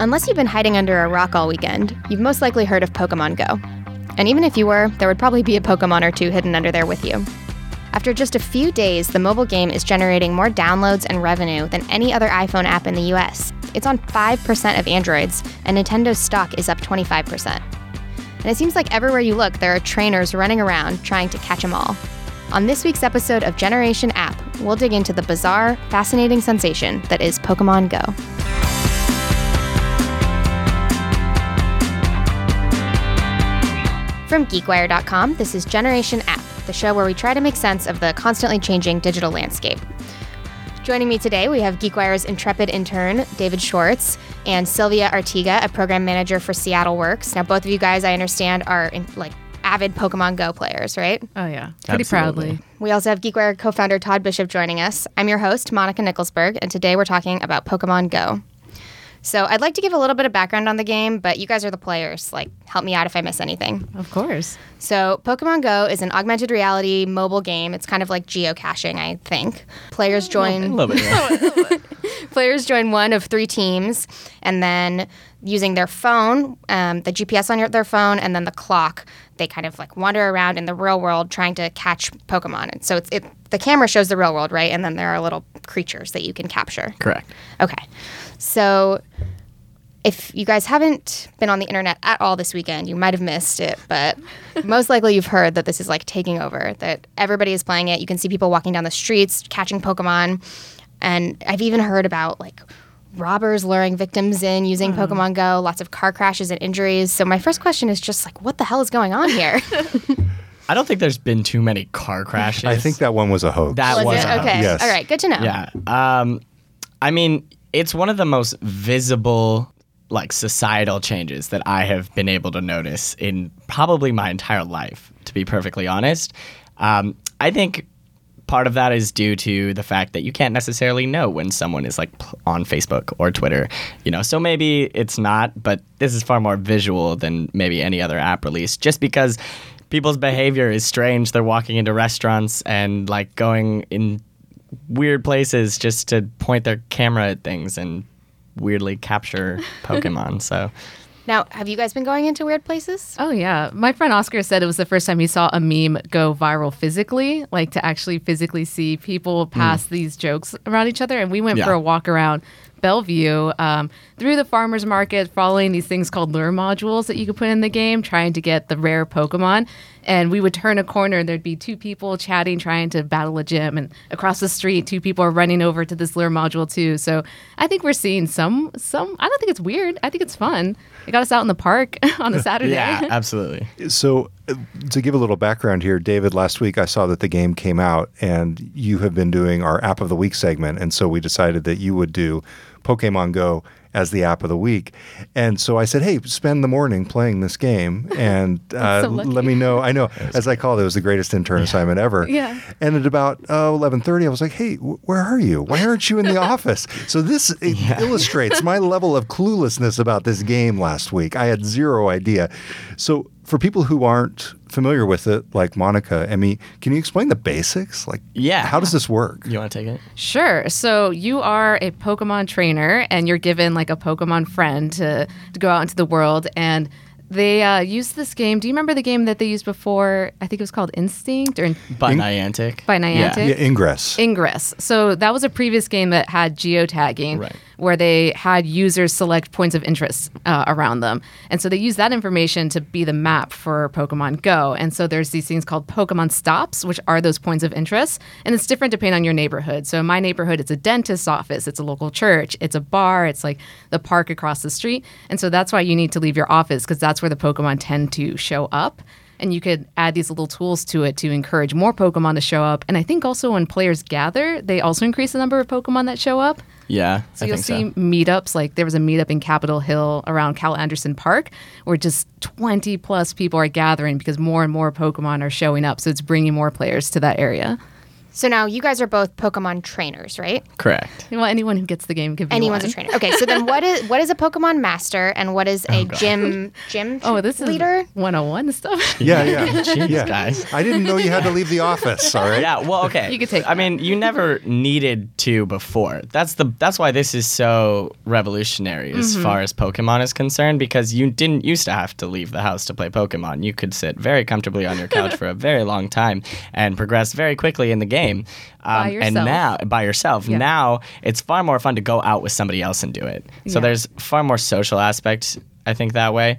Unless you've been hiding under a rock all weekend, you've most likely heard of Pokemon Go. And even if you were, there would probably be a Pokemon or two hidden under there with you. After just a few days, the mobile game is generating more downloads and revenue than any other iPhone app in the US. It's on 5% of Androids, and Nintendo's stock is up 25%. And it seems like everywhere you look, there are trainers running around trying to catch them all. On this week's episode of Generation App, we'll dig into the bizarre, fascinating sensation that is Pokemon Go. From GeekWire.com, this is Generation App, the show where we try to make sense of the constantly changing digital landscape. Joining me today, we have GeekWire's intrepid intern, David Schwartz, and Sylvia Artiga, a program manager for Seattle Works. Now, both of you guys, I understand, are in, like avid Pokemon Go players, right? Oh yeah, pretty Absolutely. proudly. We also have GeekWire co-founder Todd Bishop joining us. I'm your host, Monica Nickelsburg, and today we're talking about Pokemon Go. So I'd like to give a little bit of background on the game, but you guys are the players. Like, help me out if I miss anything. Of course. So, Pokemon Go is an augmented reality mobile game. It's kind of like geocaching, I think. Players A join little bit. Yeah. Players join one of three teams, and then using their phone, um, the GPS on your, their phone, and then the clock, they kind of like wander around in the real world trying to catch Pokemon. And so it's it, the camera shows the real world, right? And then there are little creatures that you can capture. Correct. Okay. So if you guys haven't been on the internet at all this weekend, you might have missed it, but most likely you've heard that this is like taking over, that everybody is playing it. You can see people walking down the streets catching Pokemon. And I've even heard about like robbers luring victims in using Pokemon Go, lots of car crashes and injuries. So my first question is just like, what the hell is going on here? I don't think there's been too many car crashes. I think that one was a hoax. That Was was it? a Okay. Yes. All right. Good to know. Yeah. Um, I mean, it's one of the most visible, like, societal changes that I have been able to notice in probably my entire life, to be perfectly honest. Um, I think part of that is due to the fact that you can't necessarily know when someone is like on Facebook or Twitter, you know. So maybe it's not, but this is far more visual than maybe any other app release just because people's behavior is strange. They're walking into restaurants and like going in weird places just to point their camera at things and weirdly capture Pokemon. so Now, have you guys been going into weird places? Oh yeah, my friend Oscar said it was the first time he saw a meme go viral physically, like to actually physically see people pass these jokes around each other. And we went Yeah. for a walk around Bellevue um, through the farmers market, following these things called lure modules that you could put in the game, trying to get the rare Pokemon. And we would turn a corner, and there'd be two people chatting, trying to battle a gym. And across the street, two people are running over to this lure module too. So I think we're seeing some some. I don't think it's weird. I think it's fun. It got us out in the park on a Saturday. yeah, absolutely. So, uh, to give a little background here, David, last week I saw that the game came out and you have been doing our App of the Week segment. And so we decided that you would do Pokemon Go as the App of the Week. And so I said, hey, spend the morning playing this game and uh, so let me know. I know, as I call it, it was the greatest intern assignment ever. Yeah. And at about uh, 11.30, I was like, hey, wh- where are you? Why aren't you in the office? So this it illustrates my level of cluelessness about this game last week. I had zero idea. So for people who aren't familiar with it, like Monica, I mean, can you explain the basics? Like, Yeah. how does this work? You want to take it? Sure. So you are a Pokemon trainer, and you're given like a Pokemon friend to, to go out into the world. And they uh, use this game. Do you remember the game that they used before? I think it was called Instinct or in- By In- Niantic. By Niantic? Yeah, Ingress. Ingress. So that was a previous game that had geotagging, Right. where they had users select points of interest uh, around them, and so they use that information to be the map for Pokemon Go. And so there's these things called Pokemon stops, which are those points of interest, and it's different depending on your neighborhood. So in my neighborhood, it's a dentist's office, it's a local church, it's a bar, it's like the park across the street, and so that's why you need to leave your office because that's where the Pokemon tend to show up and you could add these little tools to it to encourage more Pokemon to show up. And I think also when players gather, they also increase the number of Pokemon that show up. Yeah, So I you'll see so. meetups like there was a meetup in Capitol Hill around Cal Anderson Park where just 20 plus people are gathering because more and more Pokemon are showing up. So it's bringing more players to that area. So now you guys are both Pokemon trainers, right? Correct. Well, anyone who gets the game can be Anyone's one. a trainer. Okay, so then what is what is a Pokemon master and what is a gym gym Oh, this is leader? 101 stuff. Yeah, yeah. Jeez, yeah. guys. I didn't know you had to leave the office. All right. Yeah, well, okay. You could take I mean, you never needed to before. That's the that's why this is so revolutionary as Mm-hmm. far as Pokemon is concerned because you didn't used to have to leave the house to play Pokemon. You could sit very comfortably on your couch for a very long time and progress very quickly in the game. Um, By And now by yourself. Yeah. Now it's far more fun to go out with somebody else and do it. So Yeah. there's far more social aspect I think that way.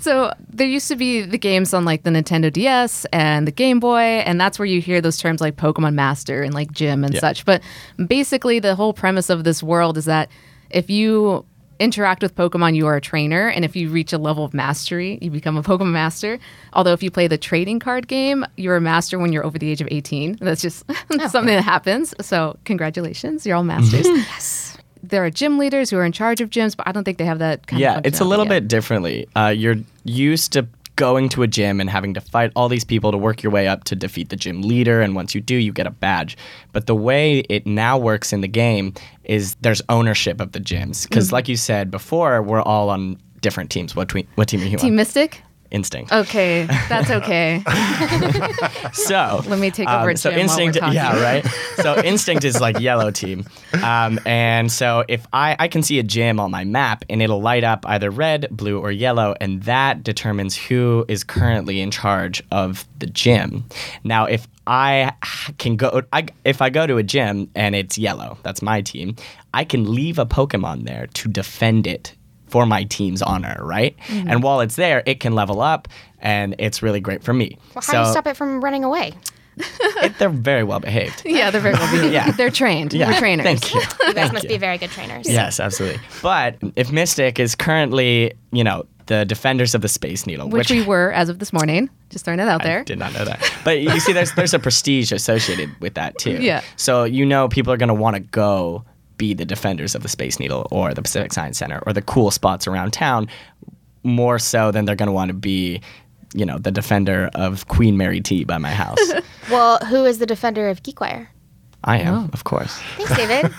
So there used to be the games on like the Nintendo DS and the Game Boy, and that's where you hear those terms like Pokemon Master and like Gym and Yeah. such. But basically, the whole premise of this world is that if you interact with Pokemon, you are a trainer, and if you reach a level of mastery, you become a Pokemon Master. Although if you play the trading card game, you're a master when you're over the age of 18. That's just something that happens. So congratulations, you're all masters. Yes. There are gym leaders who are in charge of gyms, but I don't think they have that kind of yeah, it's a little yet. bit differently. Uh, you're used to going to a gym and having to fight all these people to work your way up to defeat the gym leader, and once you do, you get a badge. But the way it now works in the game is there's ownership of the gyms because, Mm-hmm. like you said before, we're all on different teams. What twe- what team are you Team on? Mystic? Instinct. Okay, that's okay. So Let me take over um, so Jim while we're instinct, yeah, right. So instinct is like yellow team, um, and so if I I can see a gym on my map and it'll light up either red, blue, or yellow, and that determines who is currently in charge of the gym. Now, if I can go, I, if I go to a gym and it's yellow, that's my team. I can leave a Pokemon there to defend it for my team's honor, right? Mm-hmm. And while it's there, it can level up, and it's really great for me. Well, how do you stop it from running away? it, they're very well behaved. Yeah, they're very well behaved. Yeah. They're trained. Yeah, We're trainers. Thank you. You guys must be very good trainers. Yes, absolutely. But if Mystic is currently, you know, the defenders of the Space Needle, Which we were as of this morning. Just throwing it out I there. did not know that. But you see, there's there's a prestige associated with that too. Yeah. So you know, people are going to want to go be the defenders of the Space Needle or the Pacific Science Center or the cool spots around town, more so than they're going to want to be, you know, the defender of Queen Mary Tea by my house. Well, who is the defender of Geekwire? I am, Oh. of course. Thanks, David.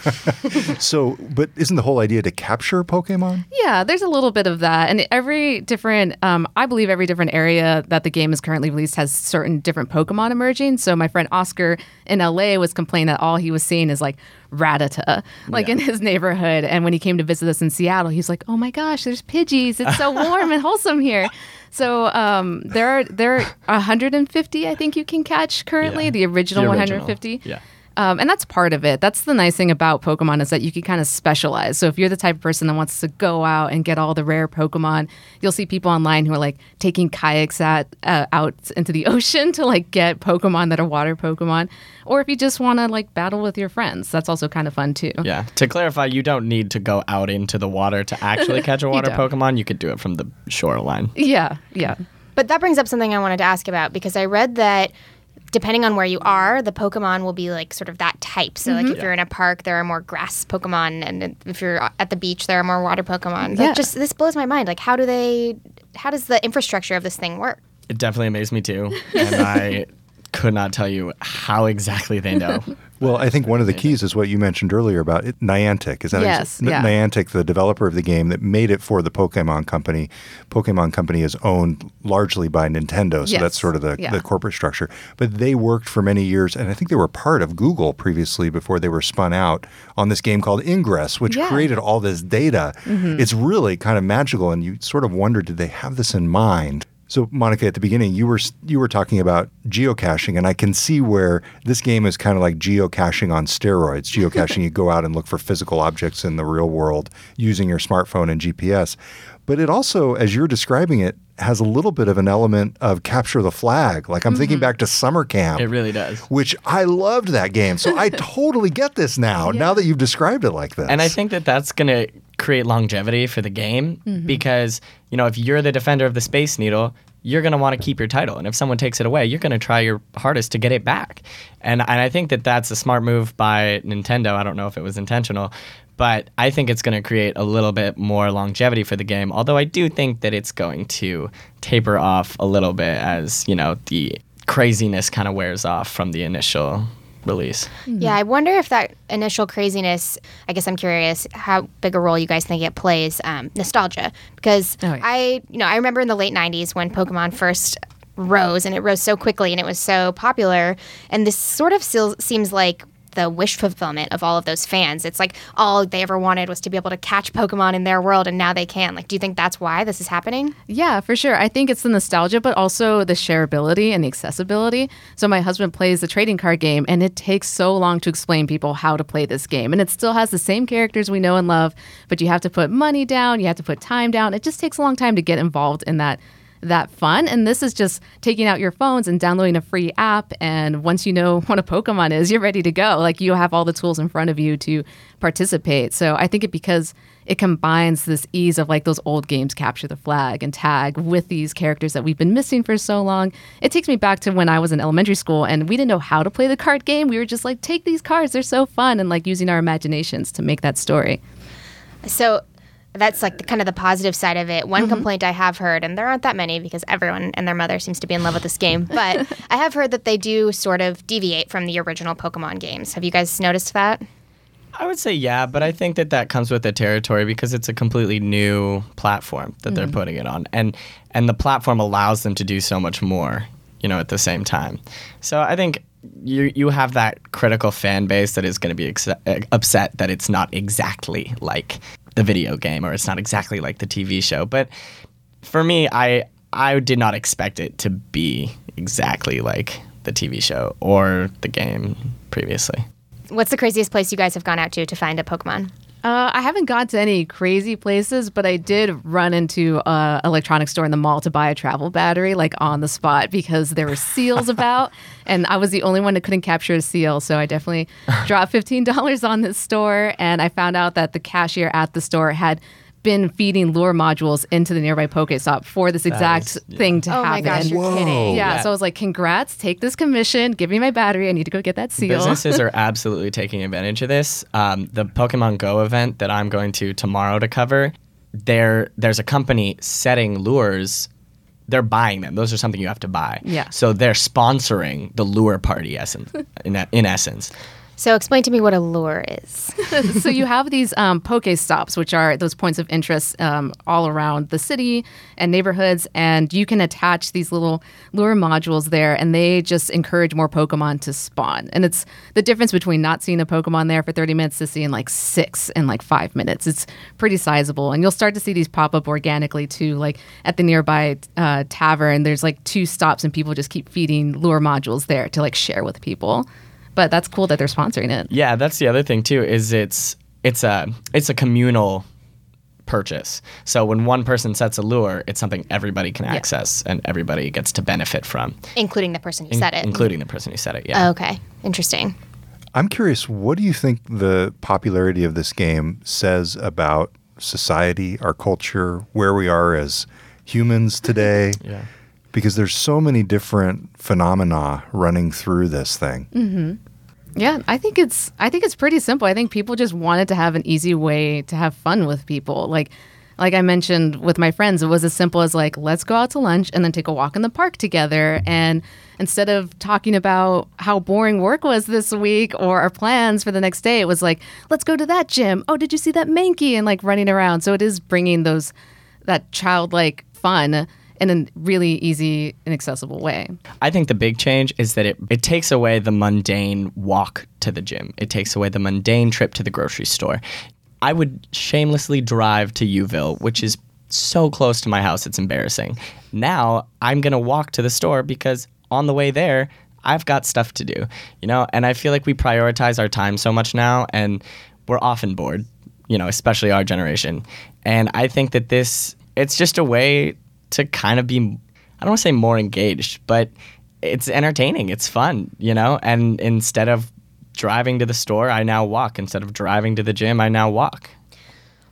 So, but isn't the whole idea to capture Pokemon? Yeah, there's a little bit of that. And every different, um, I believe every different area that the game is currently released has certain different Pokemon emerging. So my friend Oscar in LA was complaining that all he was seeing is like Rattata, like in his neighborhood. And when he came to visit us in Seattle, he's like, oh my gosh, there's Pidgeys. It's so warm and wholesome here. So um, there are there are 150 I think you can catch currently, Yeah. the original, The original, 150. yeah. Um, and that's part of it. That's the nice thing about Pokemon is that you can kind of specialize. So if you're the type of person that wants to go out and get all the rare Pokemon, you'll see people online who are like taking kayaks at, uh, out into the ocean to like get Pokemon that are water Pokemon. Or if you just want to like battle with your friends, that's also kind of fun too. Yeah. To clarify, you don't need to go out into the water to actually catch a water don't. Pokemon. You could do it from the shoreline. Yeah, yeah. But that brings up something I wanted to ask about because I read that depending on where you are, the Pokemon will be like sort of that type. So, like if mm-hmm. you're in a park, there are more grass Pokemon, and if you're at the beach, there are more water Pokemon. Yeah. Like, just this blows my mind. Like, how do they? How does the infrastructure of this thing work? It definitely amazed me too. And I could not tell you how exactly they know. Well, I think one of the keys is what you mentioned earlier about it, Niantic. Is that Yes, N- yeah. Niantic, the developer of the game that made it for the Pokemon Company? Pokemon Company is owned largely by Nintendo, so Yes, that's sort of the, yeah. the corporate structure. But they worked for many years, and I think they were part of Google previously before they were spun out on this game called Ingress, which Yeah. Mm-hmm. created all this data. It's really kind of magical, and you sort of wonder, did they have this in mind? So, Monica, at the beginning, you were you were talking about geocaching, and I can see where this game is kind of like geocaching on steroids. Geocaching, you go out and look for physical objects in the real world using your smartphone and GPS. But it also, as you're describing it, has a little bit of an element of capture the flag. Like I'm thinking mm-hmm. back to summer camp. It really does. Which I loved that game. So I totally get this now, now that you've described it like this. And I think that that's going to create longevity for the game mm-hmm. because, you know, if you're the defender of the Space Needle, you're going to want to keep your title. And if someone takes it away, you're going to try your hardest to get it back. And, and I think that that's a smart move by Nintendo. I don't know if it was intentional, but I think it's going to create a little bit more longevity for the game. Although I do think that it's going to taper off a little bit as, you know, the craziness kind of wears off from the initial release. Yeah, I wonder if that initial craziness. I guess I'm curious how big a role you guys think it plays um, nostalgia because Oh, yeah. I, you know, I remember in the late '90s when Pokemon first rose and it rose so quickly and it was so popular, and this sort of still seems like the wish fulfillment of all of those fans. It's like all they ever wanted was to be able to catch Pokemon in their world, and now they can. Like, do you think that's why this is happening? Yeah, for sure. I think it's the nostalgia, but also the shareability and the accessibility. So my husband plays the trading card game, and it takes so long to explain people how to play this game. And it still has the same characters we know and love, but you have to put money down, you have to put time down. It just takes a long time to get involved in that that fun. And this is just taking out your phones and downloading a free app. And once you know what a Pokemon is, you're ready to go. Like you have all the tools in front of you to participate. So I think it because it combines this ease of like those old games, capture the flag and tag, with these characters that we've been missing for so long. It takes me back to when I was in elementary school and we didn't know how to play the card game. We were just like, take these cards, they're so fun, and like using our imaginations to make that story. So that's like the, kind of the positive side of it. One complaint I have heard, and there aren't that many because everyone and their mother seems to be in love with this game, but I have heard that they do sort of deviate from the original Pokemon games. Have you guys noticed that? I would say yeah, but I think that that comes with the territory because it's a completely new platform that they're putting it on, and and the platform allows them to do so much more, you know, at the same time. So I think you you have that critical fan base that is going to be ex- uh, upset that it's not exactly like the video game or it's not exactly like the TV show. But for me, I I did not expect it to be exactly like the TV show or the game previously. What's the craziest place you guys have gone out to to find a Pokemon? Uh, I haven't gone to any crazy places, but I did run into an electronics store in the mall to buy a travel battery, like on the spot, because there were seals about, and I was the only one that couldn't capture a seal. So I definitely dropped fifteen dollars on this store, and I found out that the cashier at the store had been feeding lure modules into the nearby Pokestop for this exact is- yeah. thing to Oh happen. my gosh, you're Whoa. kidding. yeah, Yeah. so I was like, "Congrats! Take this commission. Give me my battery. I need to go get that seal." Businesses are absolutely taking advantage of this. Um, the Pokemon Go event that I'm going to tomorrow to cover, there there's a company setting lures. They're buying them. Those are something you have to buy. Yeah. So they're sponsoring the lure party essence. In, in essence, So explain to me what a lure is. so you have these um, Pokestops, which are those points of interest um, all around the city and neighborhoods, and you can attach these little lure modules there, and they just encourage more Pokemon to spawn. And it's the difference between not seeing a Pokemon there for 30 minutes to seeing like six in like five minutes. It's pretty sizable, and you'll start to see these pop up organically too. Like at the nearby uh, tavern, there's like two stops, and people just keep feeding lure modules there to like share with people. But that's cool that they're sponsoring it. yeah, that's the other thing too. Is it's it's a it's a communal purchase. So when one person sets a lure, it's something everybody can access and everybody gets to benefit from, Including the person who in- said it. including the person who said it. Yeah. Oh, okay, interesting. I'm curious, what do you think the popularity of this game says about society, our culture, where we are as humans today? Yeah. Because there's so many different phenomena running through this thing. Mm-hmm. Yeah, I think it's I think it's pretty simple. I think people just wanted to have an easy way to have fun with people. Like like I mentioned with my friends, it was as simple as like let's go out to lunch and then take a walk in the park together and instead of talking about how boring work was this week or our plans for the next day, it was like let's go to that gym. Oh, did you see that Mankey and like running around. So it is bringing those that childlike fun in a really easy and accessible way. I think the big change is that it, it takes away the mundane walk to the gym. It takes away the mundane trip to the grocery store. I would shamelessly drive to Uville, which is so close to my house, it's embarrassing. Now I'm going to walk to the store because on the way there, I've got stuff to do, you know? And I feel like we prioritize our time so much now and we're often bored, you know, especially our generation. And I think that this, it's just a way to kind of be I don't want to say more engaged, but it's entertaining. It's fun, you know? And instead of driving to the store, I now walk. Instead of driving to the gym, I now walk.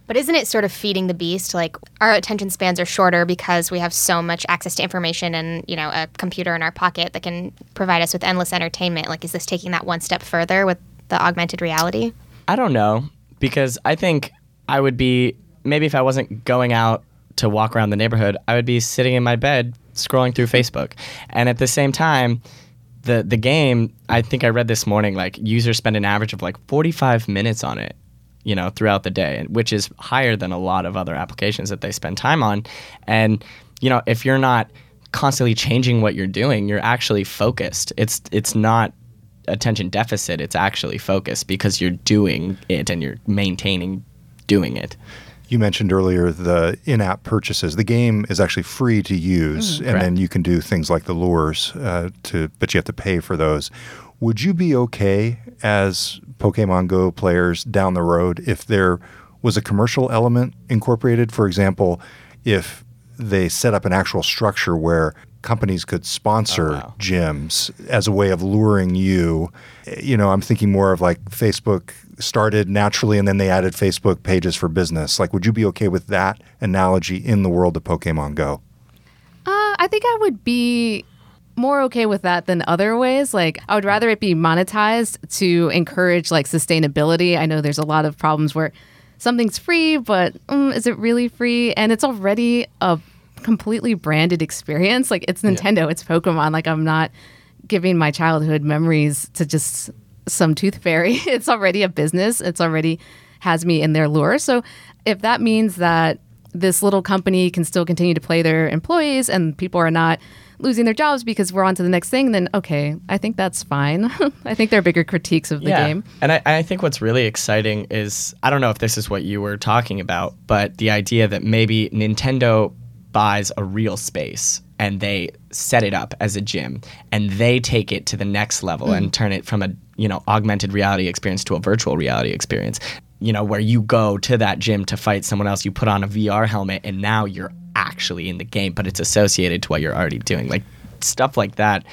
But isn't it sort of feeding the beast? Like our attention spans are shorter because we have so much access to information and, you know, a computer in our pocket that can provide us with endless entertainment. Like is this taking that one step further with the augmented reality? I don't know because I think I would be maybe if I wasn't going out to walk around the neighborhood, I would be sitting in my bed scrolling through Facebook. And at the same time, the the game, I think I read this morning, like users spend an average of like 45 minutes on it, you know, throughout the day, which is higher than a lot of other applications that they spend time on. And you know, if you're not constantly changing what you're doing, you're actually focused. It's it's not attention deficit, it's actually focused because you're doing it and you're maintaining doing it. You mentioned earlier the in-app purchases. The game is actually free to use, and then you can do things like the lures uh, to, but you have to pay for those. Would you be okay as Pokemon Go players down the road if there was a commercial element incorporated? For example, if they set up an actual structure where companies could sponsor wow. gyms as a way of luring you. You know, I'm thinking more of like Facebook started naturally and then they added Facebook pages for business. Like, would you be okay with that analogy in the world of Pokemon Go? Uh, I think I would be more okay with that than other ways. Like, I would rather it be monetized to encourage like sustainability. I know there's a lot of problems where something's free, but mm, is it really free? And it's already a completely branded experience. Like, it's Nintendo, it's Pokemon. Like, I'm not giving my childhood memories to just some tooth fairy. It's already a business. It's already has me in their lure. So if that means that this little company can still continue to play their employees and people are not losing their jobs because we're on to the next thing, then okay, I think that's fine. I think there are bigger critiques of the game. And I, I think what's really exciting is I don't know if this is what you were talking about, but the idea that maybe Nintendo buys a real space and they set it up as a gym and they take it to the next level and mm. turn it from a you know augmented reality experience to a virtual reality experience. You know where you go to that gym to fight someone else you put on a VR helmet and now you're actually in the game but it's associated to what you're already doing. Like stuff like that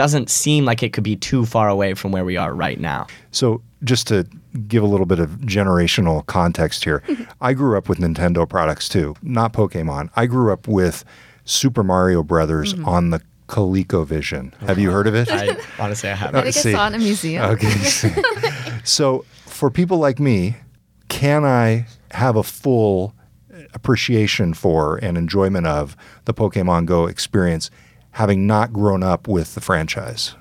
doesn't seem like it could be too far away from where we are right now So, just to give a little bit of generational context here, I grew up with Nintendo products too, not Pokemon. I grew up with Super Mario Brothers mm-hmm. on the ColecoVision. Have you heard of it? I honestly I I haven't think I uh, see. saw it in a museum. Okay. so, for people like me, can I have a full appreciation for and enjoyment of the Pokemon Go experience having not grown up with the franchise?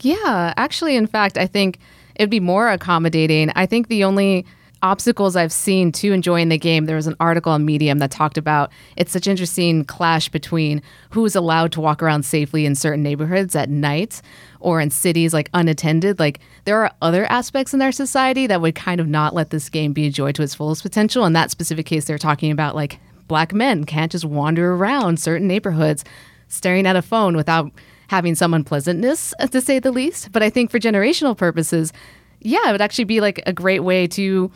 Yeah, actually, in fact, I think it'd be more accommodating. I think the only obstacles I've seen to enjoying the game, there was an article on Medium that talked about it's such interesting clash between who's allowed to walk around safely in certain neighborhoods at night or in cities like unattended. Like there are other aspects in our society that would kind of not let this game be enjoyed to its fullest potential. In that specific case, they're talking about like black men can't just wander around certain neighborhoods staring at a phone without having some unpleasantness, uh, to say the least. But I think for generational purposes, yeah, it would actually be like a great way to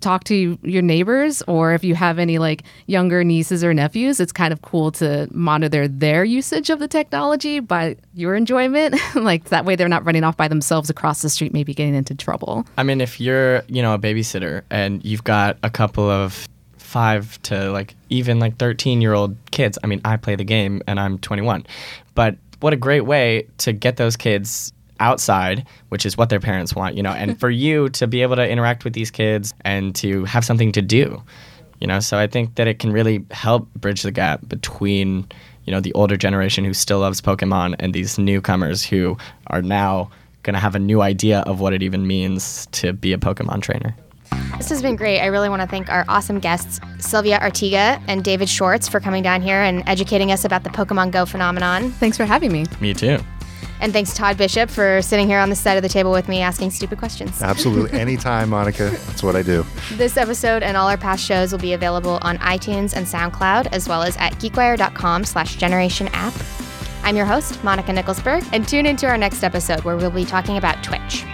talk to your neighbors or if you have any like younger nieces or nephews it's kind of cool to monitor their usage of the technology by your enjoyment like that way they're not running off by themselves across the street maybe getting into trouble I mean, if you're, you know, a babysitter and you've got a couple of five to like even like 13 year old kids, I mean, I play the game and I'm 21. But what a great way to get those kids outside, which is what their parents want, you know, and for you to be able to interact with these kids and to have something to do, you know. So I think that it can really help bridge the gap between, you know, the older generation who still loves Pokemon and these newcomers who are now going to have a new idea of what it even means to be a Pokemon trainer. This has been great. I really want to thank our awesome guests, Sylvia Artiga and David Schwartz, for coming down here and educating us about the Pokemon Go phenomenon. thanks for having me Me too. And thanks, Todd Bishop, for sitting here on the side of the table with me asking stupid questions. Absolutely. Anytime, Monica. That's what I do. This episode and all our past shows will be available on iTunes and SoundCloud, as well as at geekwire.com slash generation app. I'm your host, Monica Nickelsburg, and tune into our next episode where we'll be talking about Twitch.